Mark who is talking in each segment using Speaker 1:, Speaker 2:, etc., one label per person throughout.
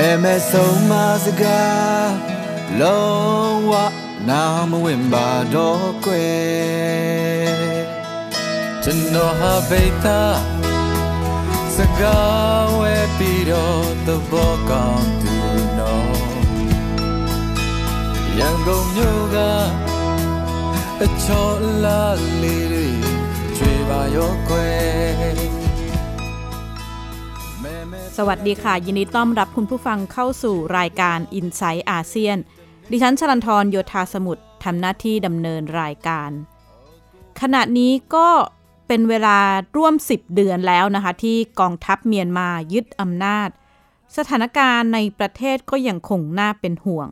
Speaker 1: မဲမဲဆုံးမစကားလုံးဝနာမဝင်ပါတော့ကွယ်ကျွန်တော်ဟာဘိတ်သားစကားဝဲပြီးတော့သဘောကောင်းသူနော်ရန်ကုန်မြို့ကအချောလာလေးတွေကျွေပါရောခွဲ
Speaker 2: สวัสดีค่ะ ยินดีต้อนรับคุณผู้ฟังเข้าสู่รายการ i n s i ซต์อาเซียน ดิฉันชลันทรโยธาสมุทรทำหน้าที่ดำเนินรายการ ขณะนี้ก็เป็นเวลาร่วม 10 เดือนแล้วนะคะ ที่กองทัพเมียนมายึดอำนาจ สถานการณ์ในประเทศก็ยังคงน่าเป็นห่วง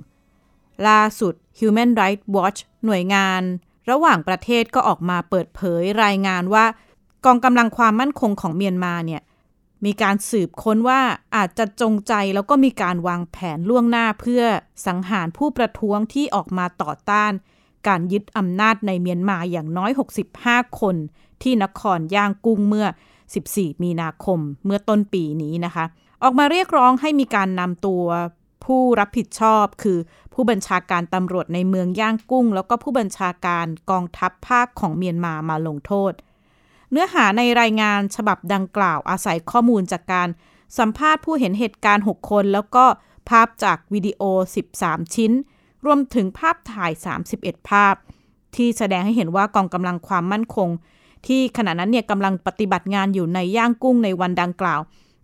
Speaker 2: ล่าสุด Human Rights Watch หน่วยงาน ระหว่างประเทศก็ออกมาเปิดเผยรายงานว่ากองกำลังความมั่นคงของเมียนมาเนี่ย มีการสืบค้นว่าอาจจะจงใจแล้วก็มีการวางแผนล่วงหน้าเพื่อสังหารผู้ประท้วงที่ออกมาต่อต้าน การยึดอำนาจในเมียนมาอย่างน้อย 65 คน ที่นครย่างกุ้งเมื่อ 14 มีนาคมเมื่อต้นปีนี้นะคะ ออกมาเรียกร้องให้มีการนำตัวผู้รับผิดชอบคือผู้บัญชาการตำรวจในเมืองย่างกุ้ง แล้วก็ผู้บัญชาการกองทัพภาคของเมียนมามาลงโทษ เนื้อหาในรายงานฉบับดังกล่าวอาศัยข้อมูลจากการสัมภาษณ์ผู้เห็นเหตุการณ์ 6 คน แล้วก็ภาพจากวิดีโอ 13 ชิ้น รวมถึงภาพถ่าย 31 ภาพ ที่แสดงให้เห็นว่ากองกำลังความมั่นคง ที่ขณะนั้นเนี่ยกำลังปฏิบัติงานอยู่ในย่างกุ้งในวันดังกล่าว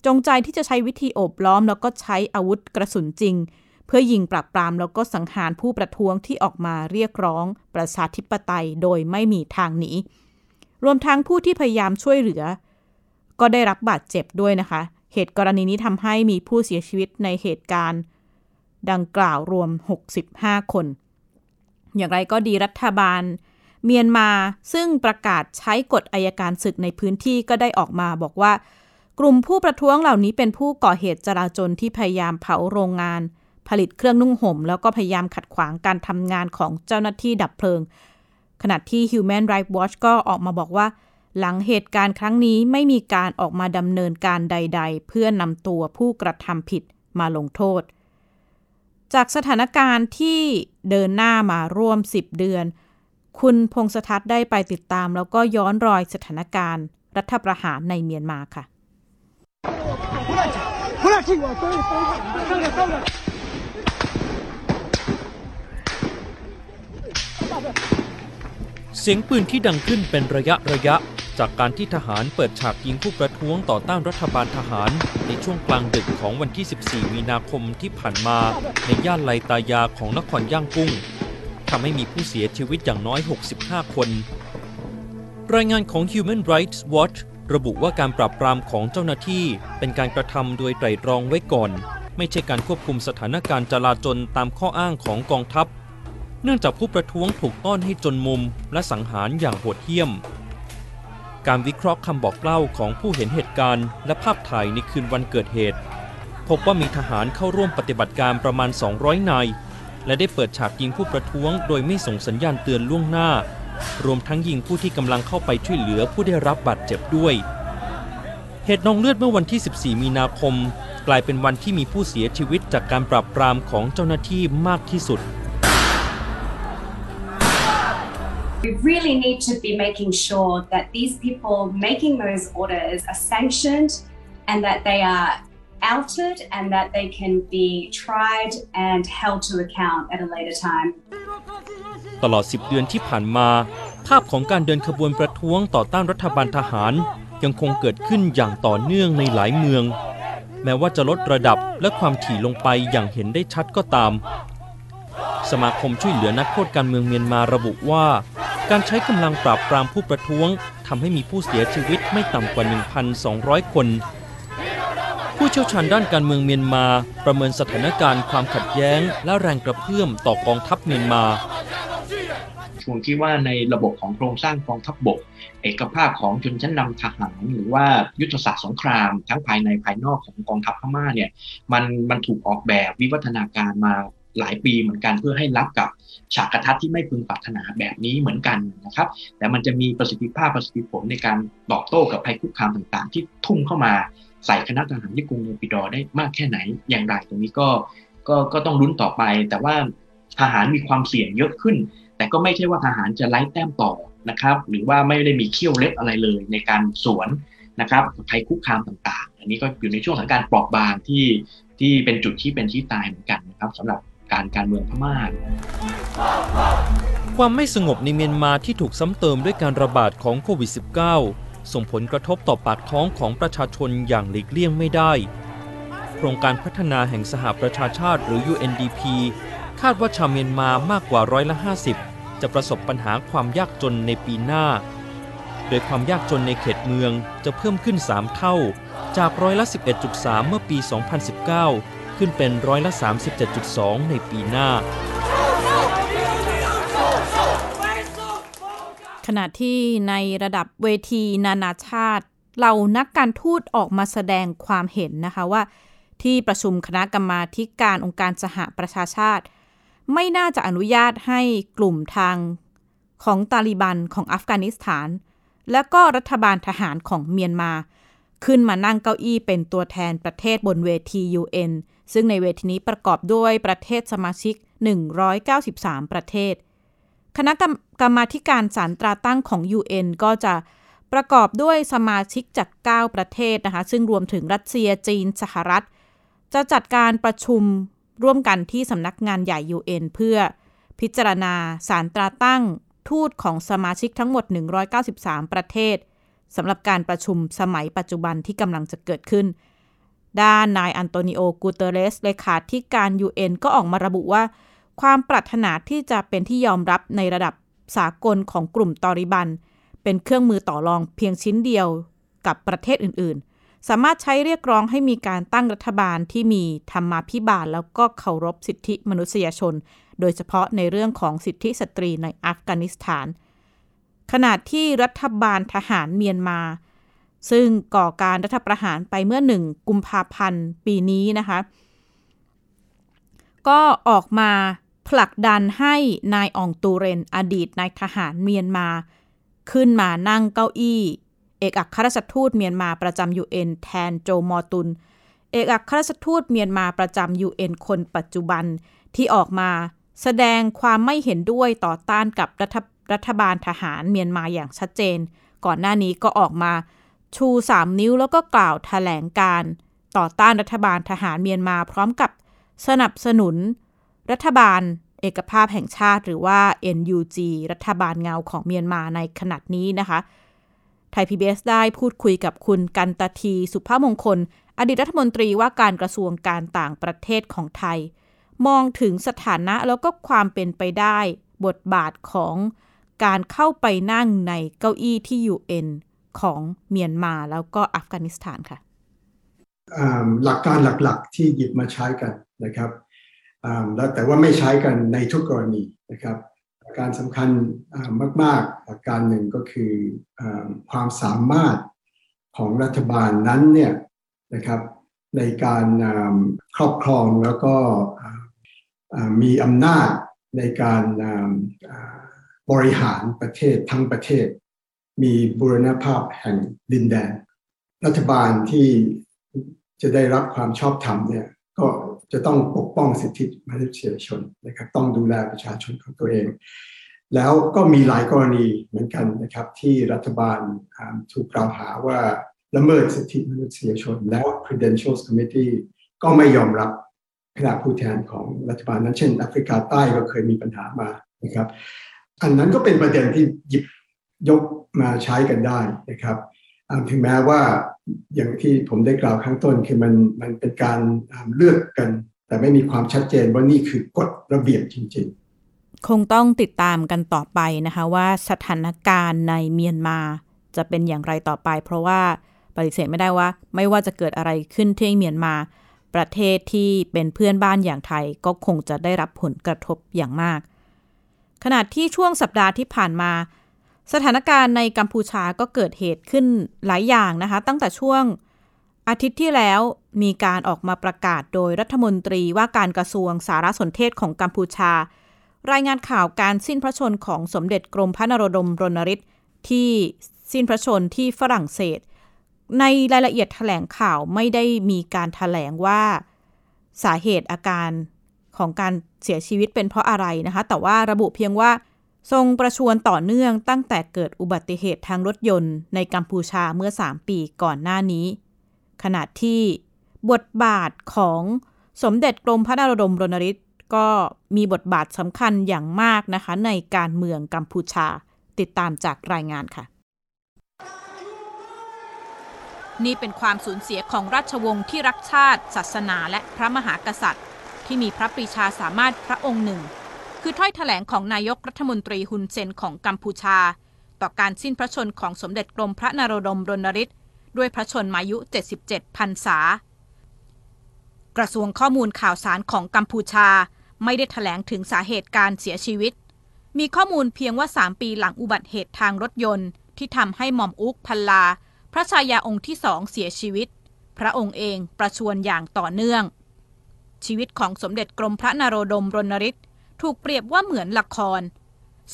Speaker 2: จงใจที่จะใช้วิธีโอบล้อม แล้วก็ใช้อาวุธกระสุนจริง เพื่อยิงปราบปรามแล้วก็สังหารผู้ประท้วงที่ออกมาเรียกร้อง ประชาธิปไตยโดยไม่มีทางหนี รวมทั้งผู้ที่พยายามช่วยเหลือ ก็ได้รับบาดเจ็บด้วยนะคะ เหตุกรณีนี้ทำให้มีผู้เสียชีวิตในเหตุการณ์ ดังกล่าวรวม 65 คน อย่างไรก็ดีรัฐบาล เมียนมาซึ่งประกาศใช้กฎอายการศึกในพื้นที่ก็ได้ออกมาบอกว่า กลุ่มผู้ประท้วงเหล่านี้เป็นผู้ก่อเหตุจราจนที่พยายามเผาโรงงาน ผลิตเครื่องนุ่งห่ม แล้วก็พยายามขัดขวางการทำงานของเจ้าหน้าที่ดับเพลิง ขณะที่ Human Rights Watch ก็ออกมาบอกว่า หลังเหตุการณ์ครั้งนี้ไม่มีการออกมาดำเนินการใด ๆ เพื่อนำตัวผู้กระทำผิดมาลงโทษ จากสถานการณ์ที่เดินหน้ามาร่วม 10 เดือน คุณพงษทัศน์ได้ไปติดตาม แล้วก็ย้อนรอยสถานการณ์ รัฐประหารในเมียนมาค่ะ
Speaker 3: เสียงปืนที่ดังขึ้นเป็นระยะระยะ จากการที่ทหารเปิดฉากยิงผู้ประท้วงต่อต้านรัฐบาลทหาร ในช่วงกลางดึกของวันที่ 14 มีนาคมที่ผ่านมา ในย่านไลตายาของนครย่างกุ้งทำให้มีผู้เสียชีวิตอย่างน้อย 65 คน รายงานของ Human Rights Watch ระบุว่าการปราบปรามของเจ้าหน้าที่ เป็นการกระทำโดยไตรตรองไว้ก่อน ไม่ใช่การควบคุมสถานการณ์จลาจลตามข้ออ้างของกองทัพ เนื่องจากผู้ประท้วงถูกต้อนให้จนมุมและสังหารอย่างโหดเหี้ยม การวิเคราะห์คำบอกเล่าของผู้เห็นเหตุการณ์และภาพถ่ายในคืนวันเกิดเหตุ พบว่ามีทหารเข้าร่วมปฏิบัติการประมาณ 200 นาย และได้เปิดฉากยิงผู้ประท้วงโดยไม่ส่งสัญญาณเตือนล่วงหน้า รวมทั้งยิงผู้ที่กำลังเข้าไปช่วยเหลือผู้ได้รับบาดเจ็บด้วยเหตุนองเลือดเมื่อวันที่ 14 มีนาคม กลายเป็นวันที่มีผู้เสียชีวิตจากการปราบปรามของเจ้าหน้าที่มากที่สุด
Speaker 4: We really need to be making sure that these people making those orders are sanctioned and that they are outed and that they can be tried and held to account at a later time.
Speaker 3: ตลอด 10 เดือนที่ผ่านมา ภาพของการเดินขบวนประท้วงต่อต้านรัฐบาลทหาร ยังคงเกิดขึ้นอย่างต่อเนื่องในหลายเมือง แม้ว่าจะลดระดับและความถี่ลงไปอย่างเห็นได้ชัดก็ตาม สมาคมช่วยเหลือนักโทษการเมืองเมียนมาระบุว่า การใช้กำลังปราบปรามผู้ประท้วงทำให้มีผู้เสียชีวิตไม่ต่ำกว่า 1,200 คน ผู้เชี่ยวชาญด้านการเมืองเมียนมา ประเมินสถานการณ์ความขัดแย้ง และแรงกระเพื่อมต่อกองทัพเมียนมา
Speaker 5: ผมคิดว่าในระบบของโครงสร้างกองทัพบบก เอกภาพของชนชั้นนำทหารหรือว่ายุทธศาสตร์สงคราม ทั้งภายในภายนอกของกองทัพพม่าเนี่ยมันมันถูกออกแบบวิวัฒนาการมา หลายปีเหมือนกันเพื่อให้รับกับฉากกระทัดที่ไม่พึงปรารถนาแบบนี้เหมือนกันนะครับ แต่มันจะมีประสิทธิภาพประสิทธิผลในการตอบโต้กับภัยคุกคามต่างๆ ที่ทุ่มเข้ามาใส่คณะทหารที่กรุงเนปิดอได้มากแค่ไหนอย่างไรตรงนี้ก็ก็ก็ต้องลุ้นต่อไป แต่ว่าทหารมีความเสี่ยงเยอะขึ้น แต่ก็ไม่ใช่ว่าทหารจะไล่แต้มต่อนะครับ หรือว่าไม่ได้มีเขี้ยวเล็บอะไรเลยในการสวนนะครับภัยคุกคามต่างๆ อันนี้ก็อยู่ในช่วงของการปลอบบางที่ที่เป็นจุดที่เป็นที่ตายเหมือนกันนะครับสำหรับ การการเมืองพม่า
Speaker 3: ความไม่สงบในเมียนมาที่ถูกซ้ำเติมด้วยการระบาดของโควิด -19 ส่งผลกระทบต่อปากท้องของประชาชนอย่างหลีกเลี่ยงไม่ได้ โครงการพัฒนาแห่งสหประชาชาติหรือ UNDP คาดว่าชาวเมียนมามากกว่าร้อยละ 50 จะประสบปัญหาความยากจนในปีหน้า โดยความยากจนในเขตเมืองจะเพิ่มขึ้น 3 เท่า จากร้อยละ 11.3 เมื่อปี 2019 ขึ้นเป็นร้อยละ 37.2 ในปีหน้า
Speaker 2: ขณะที่ในระดับเวทีนานาชาติเรานักการทูตออกมาแสดงความเห็นนะคะว่า ที่ประชุมคณะกรรมาการองค์การสหประชาชาติ ไม่น่าจะอนุญาตให้กลุ่มทางของตาลิบันของอัฟกานิสถาน และก็รัฐบาลทหารของเมียนมา ขึ้นมานั่งเก้าอี้เป็นตัวแทนประเทศบนเวที UN ซึ่งในเวทีนี้ประกอบด้วยประเทศสมาชิก 193 ประเทศ คณะกรรมาการสารตราตั้งของ UN ก็จะประกอบด้วยสมาชิกจาก 9 ประเทศนะคะซึ่งรวมถึงรัสเซียจีนสหรัฐ จะจัดการประชุมร่วมกันที่สำนักงานใหญ่ UN เพื่อพิจารณาสารตราตั้งทูตของสมาชิกทั้งหมด 193 ประเทศสำหรับการประชุมสมัยปัจจุบันที่กำลังจะเกิดขึ้น ด้านนายอันโตนิโอ กูเตเรสเลขาธิการ UN ก็ออกมาระบุว่า ความปรารถนาที่จะเป็นที่ยอมรับในระดับสากลของกลุ่มตอริบัน เป็นเครื่องมือต่อรองเพียงชิ้นเดียวกับประเทศอื่นๆ สามารถใช้เรียกร้องให้มีการตั้งรัฐบาลที่มีธรรมาภิบาล แล้วก็เคารพสิทธิมนุษยชน โดยเฉพาะในเรื่องของสิทธิสตรีในอัฟกานิสถาน ขณะที่รัฐบาลทหารเมียนมา ซึ่งก่อการรัฐประหารไปเมื่อหนึ่งกุมภาพันธ์ปีนี้นะคะ ก็ออกมาผลักดันให้นายอองตูเรนอดีตนายทหารเมียนมา ขึ้นมานั่งเก้าอี้ เอกอัครราชทูตเมียนมาประจำยูเอ็นแทนโจมอตุน เอกอัครราชทูตเมียนมาประจำยูเอ็นคนปัจจุบันที่ออกมาแสดงความไม่เห็นด้วยต่อต้านกับรัฐรัฐบาลทหารเมียนมาอย่างชัดเจน ก่อนหน้านี้ก็ออกมา ชู 3 นิ้วแล้วก็กล่าวถแถลงการต่อต้านรัฐบาลทหารเมียนมาพร้อมกับสนับสนุน รัฐบาลเอกภาพแห่งชาติหรือว่า NUG รัฐบาลเงาของเมียนมาในขณะนี้นะคะไทย PBS ได้พูดคุยกับคุณกันตทีสุภาพมงคล อดีตรัฐมนตรีว่าการกระทรวงการต่างประเทศของไทย มองถึงสถานะแล้วก็ความเป็นไปได้บทบาทของการเข้าไปนั่งในเก้าอี้ที่ UN ของเมียนมาแล้วก็อัฟกานิสถานค่ะ
Speaker 6: หลักการหลักๆที่หยิบมาใช้กันนะครับแล้วแต่ว่าไม่ใช้กันในทุกกรณีนะครับการสำคัญมากๆหลักการหนึ่งก็คือความสามารถของรัฐบาลนั้นเนี่ยนะครับในการครอบครองแล้วก็มีอำนาจในการบริหารประเทศทั้งประเทศ มีบูรณภาพแห่งดินแดน รัฐบาลที่จะได้รับความชอบธรรมเนี่ยก็จะต้องปกป้องสิทธิมนุษยชนนะครับต้องดูแลประชาชนของตัวเอง แล้วก็มีหลายกรณีเหมือนกันนะครับที่รัฐบาลถูกกล่าวหาว่าละเมิดสิทธิมนุษยชน แล้ว Credentials Committee ก็ไม่ยอมรับคณะผู้แทนของรัฐบาลนั้นเช่นแอฟริกาใต้ก็เคยมีปัญหามานะครับ อันนั้นก็เป็นประเด็นที่หยิบยก มาใช้กันได้นะครับถึงแม้ว่าอย่างที่ผมได้กล่าวข้างต้นคือมันมันเป็นการเลือกกัน แต่ไม่มีความชัดเจนว่านี่คือกฎระเบียบจริง
Speaker 2: ๆ คงต้องติดตามกันต่อไปนะคะว่าสถานการณ์ในเมียนมาจะเป็นอย่างไรต่อไป เพราะว่าปฏิเสธไม่ได้ว่า ไม่ว่าจะเกิดอะไรขึ้นที่เมียนมา ประเทศที่เป็นเพื่อนบ้านอย่างไทยก็คงจะได้รับผลกระทบอย่างมาก ขณะที่ช่วงสัปดาห์ที่ผ่านมา สถานการณ์ในกัมพูชาก็เกิดเหตุขึ้นหลายอย่างนะคะ ตั้งแต่ช่วงอาทิตย์ที่แล้วมีการออกมาประกาศโดยรัฐมนตรีว่าการกระทรวงสารสนเทศของกัมพูชา รายงานข่าวการสิ้นพระชนของสมเด็จกรมพระนรดมรณริศที่สิ้นพระชนที่ฝรั่งเศส ในรายละเอียดแถลงข่าวไม่ได้มีการถแถลงว่าสาเหตุอาการของการเสียชีวิตเป็นเพราะอะไรนะคะ แต่ว่าระบุเพียงว่า ทรงประชวรต่อเนื่องตั้งแต่เกิดอุบัติเหตุทางรถยนต์ในกัมพูชาเมื่อ 3 ปีก่อนหน้านี้ ขณะที่บทบาทของสมเด็จกรมพระนารดมรณริศก็มีบทบาทสำคัญอย่างมากนะคะ ในการเมืองกัมพูชาติดตามจากรายงานค่ะ นี่เป็นความสูญเสียของราชวงศ์ที่รักชาติ ศาสนาและพระมหากษัตริย์ ที่มีพระปรีชาสามารถพระองค์หนึ่ง คือถ้อยถแถลงของนายกรัฐมนตรีฮุนเซนของกัมพูชา ต่อการสิ้นพระชนของสมเด็จกรมพระนโรดมรณริศด้วยพระชนมายุ 77 พรรษา กระทรวงข้อมูลข่าวสารของกัมพูชา ไม่ได้ถแถลงถึงสาเหตุการเสียชีวิต มีข้อมูลเพียงว่า 3 ปีหลังอุบัติเหตุทางรถยนต์ ที่ทำให้หม่อมอุกพันลา พระชายาองค์ที่สองเสียชีวิต พระองค์เองประชวรอย่างต่อเนื่อง ชีวิตของสมเด็จกรมพระนโรดมรณริศ ถูกเปรียบว่าเหมือนละคร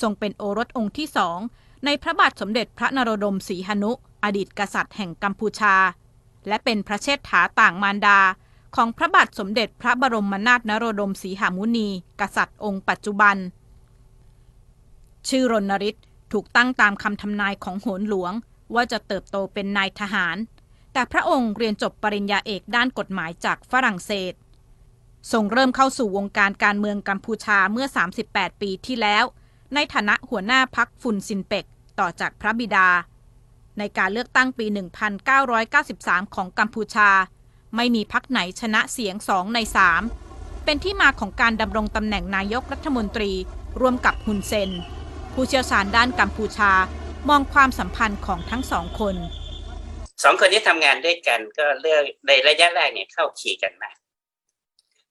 Speaker 2: ทรงเป็นโอรสองค์ที่สองในพระบาทสมเด็จพระนโรดมศรีหนุ อดีตกษัตริย์แห่งกัมพูชา และเป็นพระเชษฐาต่างมารดา ของพระบาทสมเด็จพระบรมนาถนโรดมศรีหมุนี กษัตริย์องค์ปัจจุบัน ชื่อรณริศถูกตั้งตามคำทำนายของโหนหลวง ว่าจะเติบโตเป็นนายทหาร แต่พระองค์เรียนจบปริญญาเอกด้านกฎหมายจากฝรั่งเศส ทรงเริ่มเข้าสู่วงการการเมืองกัมพูชาเมื่อ 38 ปีที่แล้ว ในฐานะหัวหน้าพักฟุนซินเปกต่อจากพระบิดา ในการเลือกตั้งปี 1993 ของกัมพูชา ไม่มีพักไหนชนะเสียงสองในสามเป็นที่มาของการดำรงตำแหน่งนายกรัฐมนตรีร่วมกับฮุนเซน ผู้เชี่ยวชาญด้านกัมพูชามองความสัมพันธ์ของทั้งสองคน
Speaker 7: สองคนที่ทำงานด้วยกันก็เลือกในระยะแรกเนี่ยเข้าขี่กันมา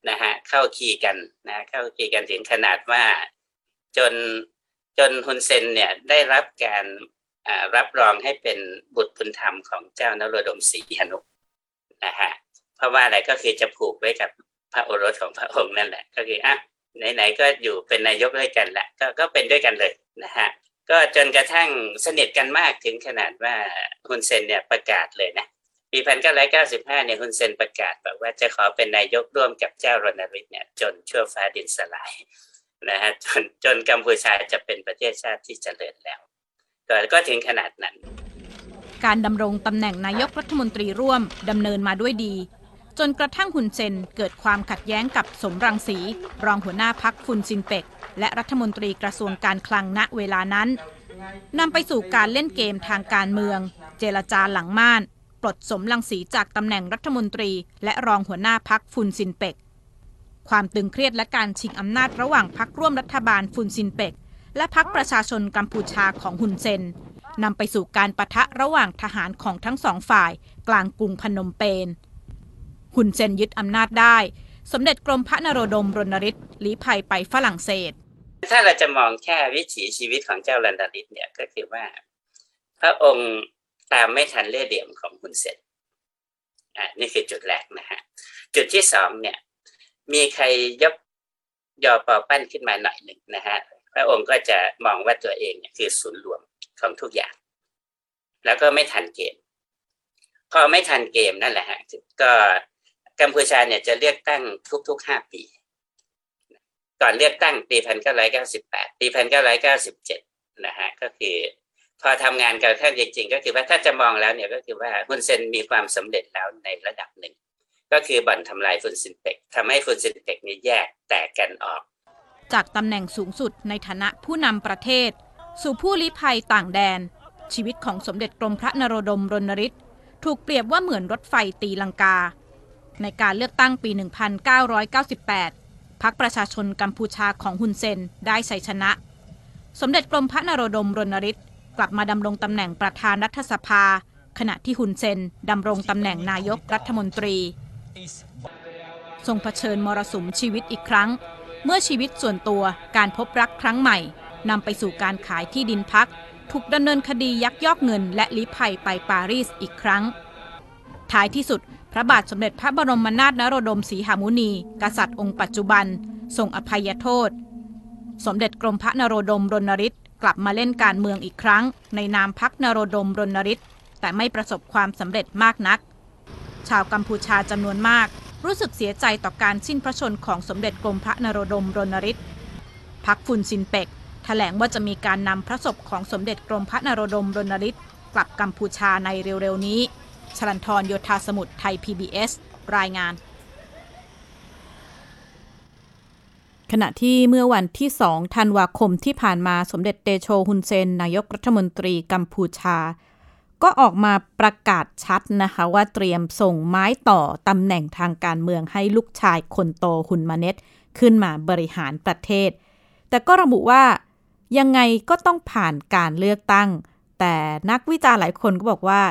Speaker 7: นะฮะเข้าขี่กันนะเข้าขี่กันถึงขนาดว่าจนจนฮุนเซนเนี่ยได้รับการรับรองให้เป็นบุตรบุญธรรมของเจ้านโรดมศรีหนุนะฮะเพราะว่าอะไรก็คือจะผูกไว้กับพระโอรสของพระองค์นั่นแหละ ก็คืออะไหนๆก็อยู่เป็นนายกด้วยกันแหละก็ก็เป็นด้วยกันเลยนะฮะก็จนกระทั่งสนิทกันมากถึงขนาดว่าฮุนเซนเนี่ยประกาศเลยนะ ปีพันเก้าร้อยเก้าสิบห้าเนี่ยฮุนเซนประกาศบอกว่าจะขอเป็นนายกร่วมกับเจ้ารณริศเนี่ยจนชั่วฟ้าดินสลายนะฮะจนจนกัมพูชาจะเป็นประเทศชาติที่เจริญแล้วก็ก็ถึงขนาดนั้น
Speaker 2: การดำรงตำแหน่งนายกรัฐมนตรีร่วมดำเนินมาด้วยดี จนกระทั่งฮุนเซนเกิดความขัดแย้งกับสมรังสี รองหัวหน้าพักฟุนซินเปกและรัฐมนตรีกระทรวงการคลังณเวลานั้นนำไปสู่การเล่นเกมทางการเมือง เจรจาหลังม่าน ปลดสมรังสีจากตำแหน่งรัฐมนตรี และรองหัวหน้าพักฟุนซินเปก ความตึงเครียดและการชิงอำนาจระหว่างพักร่วมรัฐบาลฟุนซินเปก และพักประชาชนกัมพูชาของฮุนเซนนำไปสู่การประทะระหว่างทหารของทั้งสองฝ่าย กลางกรุงพนมเปญฮุนเซนยึดอำนาจได้ สมเด็จกรมพระนโรดมรณริศลี้ภัยไปฝรั่งเศส
Speaker 7: ถ้าเราจะมองแค่วิถีชีวิตของเจ้ารันดาริศเนี่ยก็คือว่า พระองค์ ตามไม่ทันเล่เหลี่ยมของฮุนเซนอ่านี่คือจุดแรกนะฮะจุดที่สองเนี่ย มีใครยกยอปอปั้นขึ้นมาหน่อยหนึ่งนะฮะพระองค์ก็จะมองว่าตัวเองเนี่ยคือศูนย์รวมของทุกอย่าง แล้วก็ไม่ทันเกม พอไม่ทันเกมนั่นแหละฮะก็กัมพูชาเนี่ยจะเลือกตั้งทุกๆห้าปี ก่อนเลือกตั้งปีพันเก้าร้อยเก้าสิบแปดปีพันเก้าร้อยเก้าสิบเจ็ดนะฮะก็คือ พอทำงานกันแค่จริงๆ ก็คือว่าถ้าจะมองแล้วเนี่ยก็คือว่าฮุนเซนมีความสำเร็จแล้วในระดับหนึ่ง ก็คือบ่อนทำลายฟุนซินเปกทำให้ฟุนซินเปกนี้แยกแตกกันออก
Speaker 2: จากตำแหน่งสูงสุดในฐานะผู้นำประเทศ สู่ผู้ลี้ภัยต่างแดน ชีวิตของสมเด็จกรมพระนโรดมรณริศถูกเปรียบว่าเหมือนรถไฟตีลังกา ในการเลือกตั้งปี 1998พรรคประชาชนกัมพูชาของฮุนเซนได้ชัยชนะ สมเด็จกรมพระนโรดมรณริศ กลับมาดำรงตำแหน่งประธานรัฐสภา ขณะที่ฮุนเซนดำรงตำแหน่งนายกรัฐมนตรี ทรงเผชิญมรสุมชีวิตอีกครั้ง เมื่อชีวิตส่วนตัวการพบรักครั้งใหม่นำไปสู่การขายที่ดินพัก ถูกดำเนินคดียักยอกเงินและลี้ภัยไปปารีสอีกครั้ง ท้ายที่สุด พระบาทสมเด็จพระบรมนาถนโรดม ศรีหามุนี กษัตริย์องค์ปัจจุบันทรงอภัยโทษ สมเด็จกรมพระนโรดมรณริศ กลับมาเล่นการเมืองอีกครั้ง ในนามพักนโรดมรณริศแต่ไม่ประสบความสำเร็จมากนัก ชาวกัมพูชาจำนวนมาก รู้สึกเสียใจต่อการสิ้นพระชนของสมเด็จกรมพระนโรดมรณริศพักฟุนซินเปกแถลงว่าจะมีการนำพระศพของสมเด็จกรมพระนโรดมรณริศกลับกัมพูชาในเร็วๆนี้ ชลันทรโยธาสมุทรไทย PBS รายงาน ขณะที่เมื่อวันที่2ธันวาคมที่ผ่านมาสมเด็จเตโชฮุนเซน นายกรัฐมนตรีกัมพูชา ก็ออกมาประกาศชัดนะคะว่าเตรียมส่งไม้ต่อตำแหน่งทางการเมืองให้ลูกชายคนโตฮุนมาเน็ตขึ้นมาบริหารประเทศ แต่ก็ระบุว่ายังไงก็ต้องผ่านการเลือกตั้ง แต่นักวิจารณ์หลายคนก็บอกว่า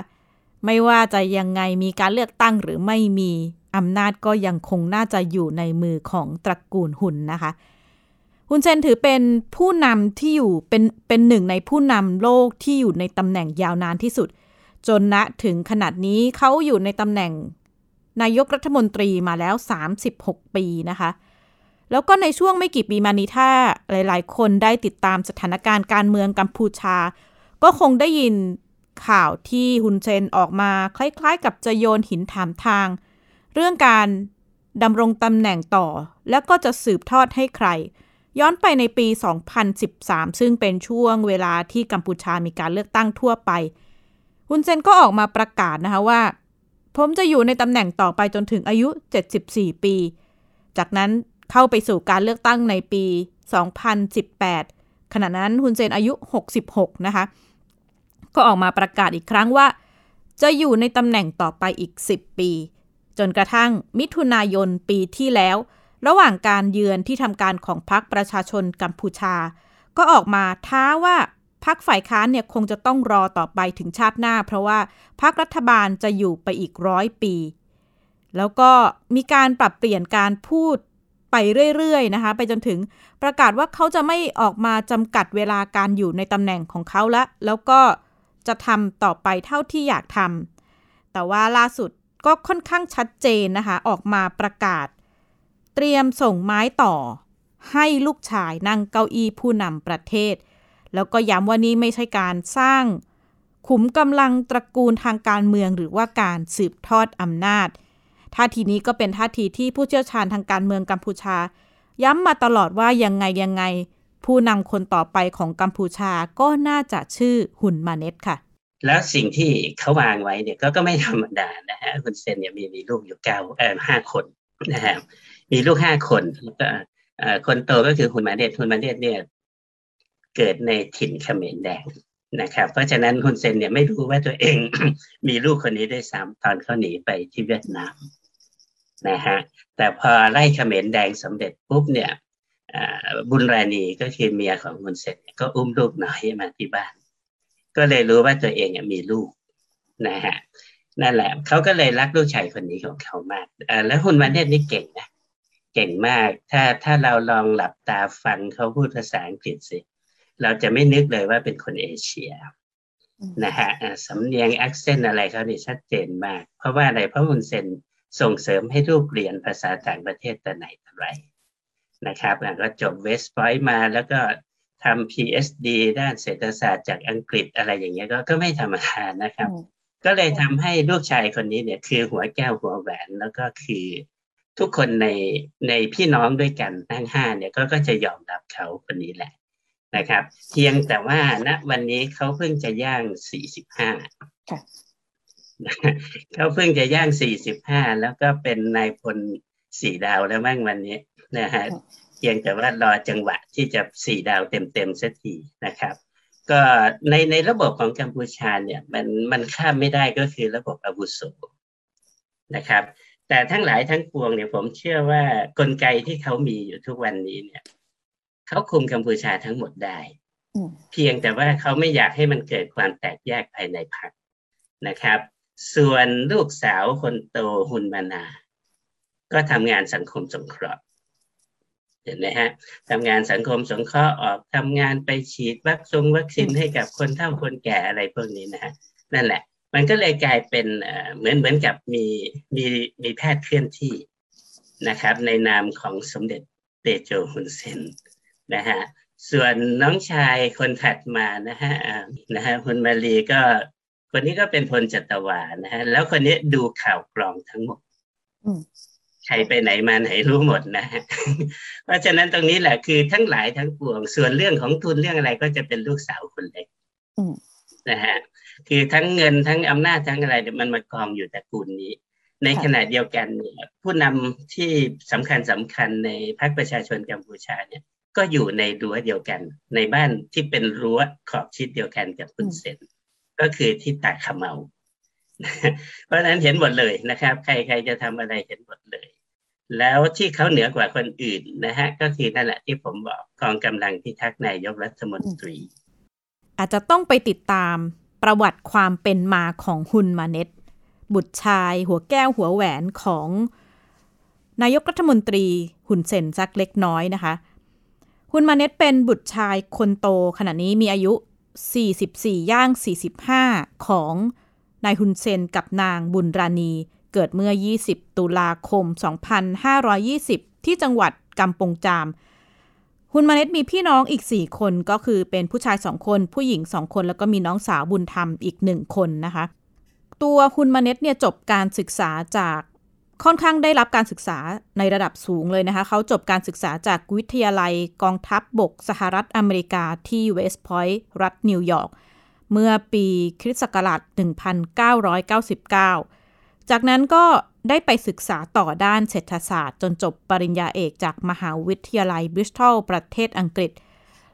Speaker 2: ไม่ว่าจะยังไงมีการเลือกตั้งหรือไม่มี อำนาจก็ยังคงน่าจะอยู่ในมือของตระกูลหุนนะคะฮุนเซนถือเป็นผู้นำที่อยู่เป็นเป็นหนึ่งในผู้นำโลกที่อยู่ในตำแหน่งยาวนานที่สุด จนณถึงขนาดนี้เขาอยู่ในตำแหน่งนายกรัฐมนตรีมาแล้ว 36 ปีนะคะ แล้วก็ในช่วงไม่กี่ปีมานี้ถ้าหลาย ๆ คนได้ติดตามสถานการณ์การเมืองกัมพูชา ก็คงได้ยินข่าวที่ฮุนเซนออกมาคล้าย ๆ กับจะโยนหินถามทาง เรื่องการดำรงตำแหน่งต่อ แล้วก็จะสืบทอดให้ใคร ย้อนไปในปี 2013 ซึ่งเป็นช่วงเวลาที่กัมพูชามีการเลือกตั้งทั่วไปฮุนเซนก็ออกมาประกาศนะคะว่า ผมจะอยู่ในตำแหน่งต่อไปจนถึงอายุ 74 ปี จากนั้นเข้าไปสู่การเลือกตั้งในปี 2018 ขณะนั้นฮุนเซนอายุ 66 นะคะ ก็ออกมาประกาศอีกครั้งว่า จะอยู่ในตำแหน่งต่อไปอีก 10 ปี จนกระทั่งมิถุนายนปีที่แล้ว ระหว่างการเยือนที่ทำการของพรรคประชาชนกัมพูชา ก็ออกมาท้าว่าพรรคฝ่ายค้านเนี่ยคงจะต้องรอต่อไปถึงชาติหน้า เพราะว่าพรรครัฐบาลจะอยู่ไปอีกร้อยปี แล้วก็มีการปรับเปลี่ยนการพูดไปเรื่อยๆนะคะไปจนถึงประกาศว่าเขาจะไม่ออกมาจำกัดเวลาการอยู่ในตำแหน่งของเขาละ แล้วก็จะทำต่อไปเท่าที่อยากทำแต่ว่าล่าสุด ก็ค่อนข้างชัดเจนนะคะ ออกมาประกาศ เตรียมส่งไม้ต่อ ให้ลูกชายนั่งเก้าอี้ผู้นำประเทศ แล้วก็ย้ำว่านี้ไม่ใช่การสร้าง ขุมกำลังตระกูลทางการเมืองหรือว่าการสืบทอดอำนาจ ท่าทีนี้ก็เป็นท่าทีที่ผู้เชี่ยวชาญทางการเมืองกัมพูชา ย้ำมาตลอดว่ายังไงยังไง ผู้นำคนต่อไปของกัมพูชาก็น่าจะชื่อหุนมาเน็ตค่ะ
Speaker 7: แล้วสิ่งที่เขาวางไว้เนี่ยก็ก็ไม่ธรรมดานะฮะคุณเซนเนี่ยมีมีลูกอยู่เก้าเออห้าคนนะฮะมีลูกห้าคนแล้วก็คนโตก็คือหุนมาเน็ตหุนมาเน็ตเนี่ยเกิดในถิ่นเขมรแดงนะครับ เพราะฉะนั้นคุณเซนเนี่ยไม่รู้ว่าตัวเองมีลูกคนนี้ได้สามตอนเขาหนีไปที่เวียดนามนะฮะแต่พอไล่เขมรแดงสำเร็จปุ๊บเนี่ยบุญราณีก็คือเมียของคุณเสร็จก็อุ้มลูกน้อยมาที่บ้าน ก็เลยรู้ว่าตัวเองมีลูกนะฮะนั่นแหละเขาก็เลยรักลูกชายคนนี้ของเขามากแล้วคุณมาเนตนี่เก่งนะเก่งมาก ถ้าถ้าเราลองหลับตาฟังเขาพูดภาษาอังกฤษสิเราจะไม่นึกเลยว่าเป็นคนเอเชียนะฮะสำเนียง accent อะไรเขาเนี่ยชัดเจนมาก เพราะว่าอะไรเพราะฮุนเซนส่งเสริมให้ลูกเรียนภาษาต่างประเทศแต่ไหนแต่ไรนะครับก็จบเวสต์พอยต์มาแล้วก็ ทำ PhD ด้านเศรษฐศาสตร์จากอังกฤษอะไรอย่างเงี้ยก็ก็ไม่ธรรมดานะครับ ก็เลยทำให้ลูกชายคนนี้เนี่ยคือหัวแก้วหัวแหวนแล้วก็คือทุกคนในในพี่น้องด้วยกันทั้งห้าเนี่ยก็ก็จะยอมรับเขาคนนี้แหละนะครับ เพียงแต่ว่าณวันนี้เขาเพิ่งจะย่างสี่สิบห้าเขาเพิ่งจะย่างสี่สิบห้าแล้วก็เป็นนายพลสี่ดาวแล้วมั่งวันนี้นะฮะ เพียงแต่ว่ารอจังหวะที่จะสี่ดาวเต็มๆสักทีนะครับ ก็ในในระบบของกัมพูชาเนี่ยมันมันข้ามไม่ได้ก็คือระบบอาวุโสนะครับ แต่ทั้งหลายทั้งปวงเนี่ยผมเชื่อว่ากลไกที่เขามีอยู่ทุกวันนี้เนี่ยเขาคุมกัมพูชาทั้งหมดได้ เพียงแต่ว่าเขาไม่อยากให้มันเกิดความแตกแยกภายในพรรคนะครับ ส่วนลูกสาวคนโตฮุนมานา ก็ทำงานสังคมสงเคราะห์ เห็นไหมฮะทำงานสังคมสงเคราะห์ออกทำงานไปฉีดวัคซีนวัคซีนให้กับคนเฒ่าคนแก่อะไรพวกนี้นะฮะนั่นแหละ มันก็เลยกลายเป็นเหมือนเหมือนกับมีมีมีแพทย์เคลื่อนที่นะครับ ในนามของสมเด็จเตโจฮุนเซนนะฮะส่วนน้องชายคนถัดมานะฮะนะฮะคุณมาลีก็คนนี้ก็เป็นพลจัตวานะฮะแล้วคนนี้ดูข่าวกรองทั้งหมด ใครไปไหนมาไหนรู้หมดนะฮะเพราะฉะนั้นตรงนี้แหละคือทั้งหลายทั้งปวง ส่วนเรื่องของทุนเรื่องอะไรก็จะเป็นลูกสาวคนเล็กนะฮะคือทั้งเงินทั้งอำนาจทั้งอะไรมันมากองอยู่ตระกูลนี้ ในขณะเดียวกันเนี่ยผู้นำที่สำคัญสำคัญในพรรคประชาชนกัมพูชาเนี่ย ก็อยู่ในรั้วเดียวกัน ในบ้านที่เป็นรั้วขอบชิดเดียวกันกับคุณเซนก็คือที่ตาขมเมาเพราะฉะนั้นเห็นหมดเลยนะครับ ใครใครจะทำอะไรเห็นหมดเลย แล้วที่เขาเหนือกว่าคนอื่นนะฮะก็คือนั่นแหละที่ผมบอกกองกำลังพิทักษ์นายกรัฐมนตรี
Speaker 2: อาจจะต้องไปติดตามประวัติความเป็นมาของฮุนมาเน็ต บุตรชายหัวแก้วหัวแหวนของนายกรัฐมนตรีหุนเซนสักเล็กน้อยนะคะคุณมาเน็ตเป็นบุตรชายคนโตขณะนี้มีอายุ 44 ย่าง 45 ของนายฮุนเซนกับนางบุญราณี เกิดเมื่อ 20 ตุลาคม 2520 ที่จังหวัดกำปงจาม ฮุนมาเน็ตมีพี่น้องอีก 4 คนก็คือเป็นผู้ชาย 2 คน ผู้หญิง 2 คน แล้วก็มีน้องสาวบุญธรรมอีก 1 คนนะคะ ตัวฮุนมาเน็ตเนี่ยจบการศึกษาจากค่อนข้างได้รับการศึกษาในระดับสูงเลยนะคะ เขาจบการศึกษาจากวิทยาลัยกองทัพบกสหรัฐอเมริกาที่เวสต์พอยต์รัฐนิวยอร์กเมื่อปีคริสต์ศักราช 1999 จากนั้นก็ได้ไปศึกษาต่อด้านเศรษฐศาสตร์ จนจบปริญญาเอกจากมหาวิทยาลัยบริสตอลประเทศอังกฤษ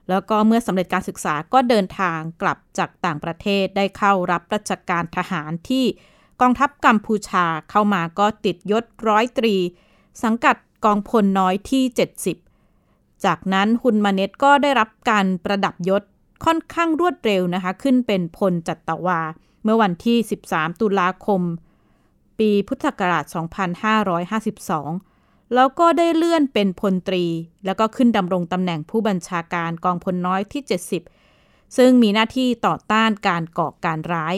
Speaker 2: แล้วก็เมื่อสำเร็จการศึกษาก็เดินทางกลับจากต่างประเทศได้เข้ารับราชการทหารที่กองทัพกัมพูชาเข้ามาก็ติดยศร้อยตรี สังกัดกองพลน้อยที่ 70 จากนั้นฮุนมาเน็ตก็ได้รับการประดับยศค่อนข้างรวดเร็วนะคะ ขึ้นเป็นพลจัตวา เมื่อวันที่ 13 ตุลาคม ปีพุทธศักราช 2552 แล้วก็ได้เลื่อนเป็นพลตรี แล้วก็ขึ้นดำรงตำแหน่งผู้บัญชาการกองพลน้อยที่ 70 ซึ่งมีหน้าที่ต่อต้านการก่อการร้าย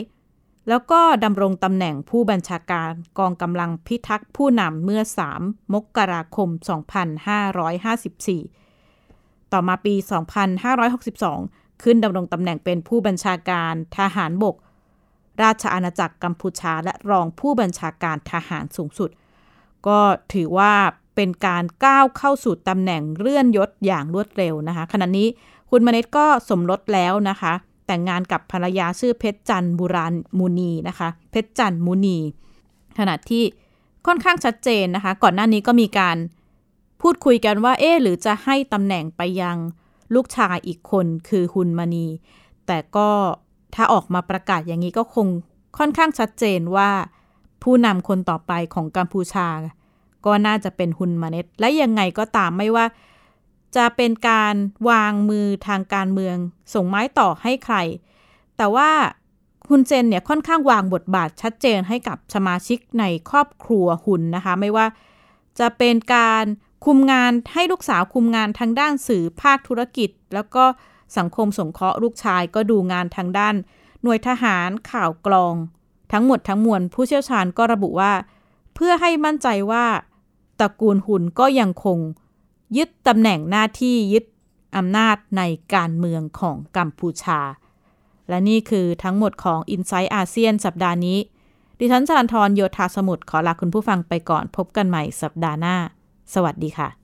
Speaker 2: แล้วก็ดำรงตำแหน่งผู้บัญชาการกองกำลังพิทักษ์ผู้นำเมื่อ 3 มกราคม 2554 ต่อมาปี 2562 ขึ้นดำรงตำแหน่งเป็นผู้บัญชาการทหารบก ราชอาณาจักรกัมพูชา และรองผู้บัญชาการทหารสูงสุด ก็ถือว่าเป็นการก้าวเข้าสู่ตำแหน่งเลื่อนยศอย่างรวดเร็วนะคะ ขณะนี้คุณมเนตก็สมรสแล้วนะคะ แต่งงานกับภรรยาชื่อเพชรจันบุราณมูนีนะคะ เพชรจันมูนี ขณะที่ค่อนข้างชัดเจนนะคะ ก่อนหน้านี้ก็มีการพูดคุยกันว่า เอ๊หรือจะให้ตำแหน่งไปยังลูกชายอีกคนคือฮุนมณี แต่ก็ ถ้าออกมาประกาศอย่างนี้ก็คงค่อนข้างชัดเจนว่า ผู้นำคนต่อไปของกัมพูชา ก็น่าจะเป็นฮุนมาเน็ต และยังไงก็ตามไม่ว่า จะเป็นการวางมือทางการเมือง ส่งไม้ต่อให้ใคร แต่ว่าคุณเจนเนี่ยค่อนข้างวางบทบาทชัดเจนให้กับสมาชิกในครอบครัวหุนนะคะ ไม่ว่าจะเป็นการคุมงานให้ลูกสาวคุมงานทางด้านสื่อภาคธุรกิจ แล้วก็ สังคมสงเคราะห์ลูกชายก็ดูงานทางด้าน หน่วยทหารข่าวกรอง ทั้งหมดทั้งมวลผู้เชี่ยวชาญก็ระบุว่า เพื่อให้มั่นใจว่าตระกูลหุ่นก็ยังคง ยึดตำแหน่งหน้าที่ยึดอำนาจในการเมืองของกัมพูชา และนี่คือทั้งหมดของ i n s i ซต์อาเซียนสัปดาห์นี้ ดิฉันจรันทรโยธาสมุทรขอลาคุณผู้ฟังไปก่อนพบกันใหม่สัปดาห์หน้า สวัสดีค่ะ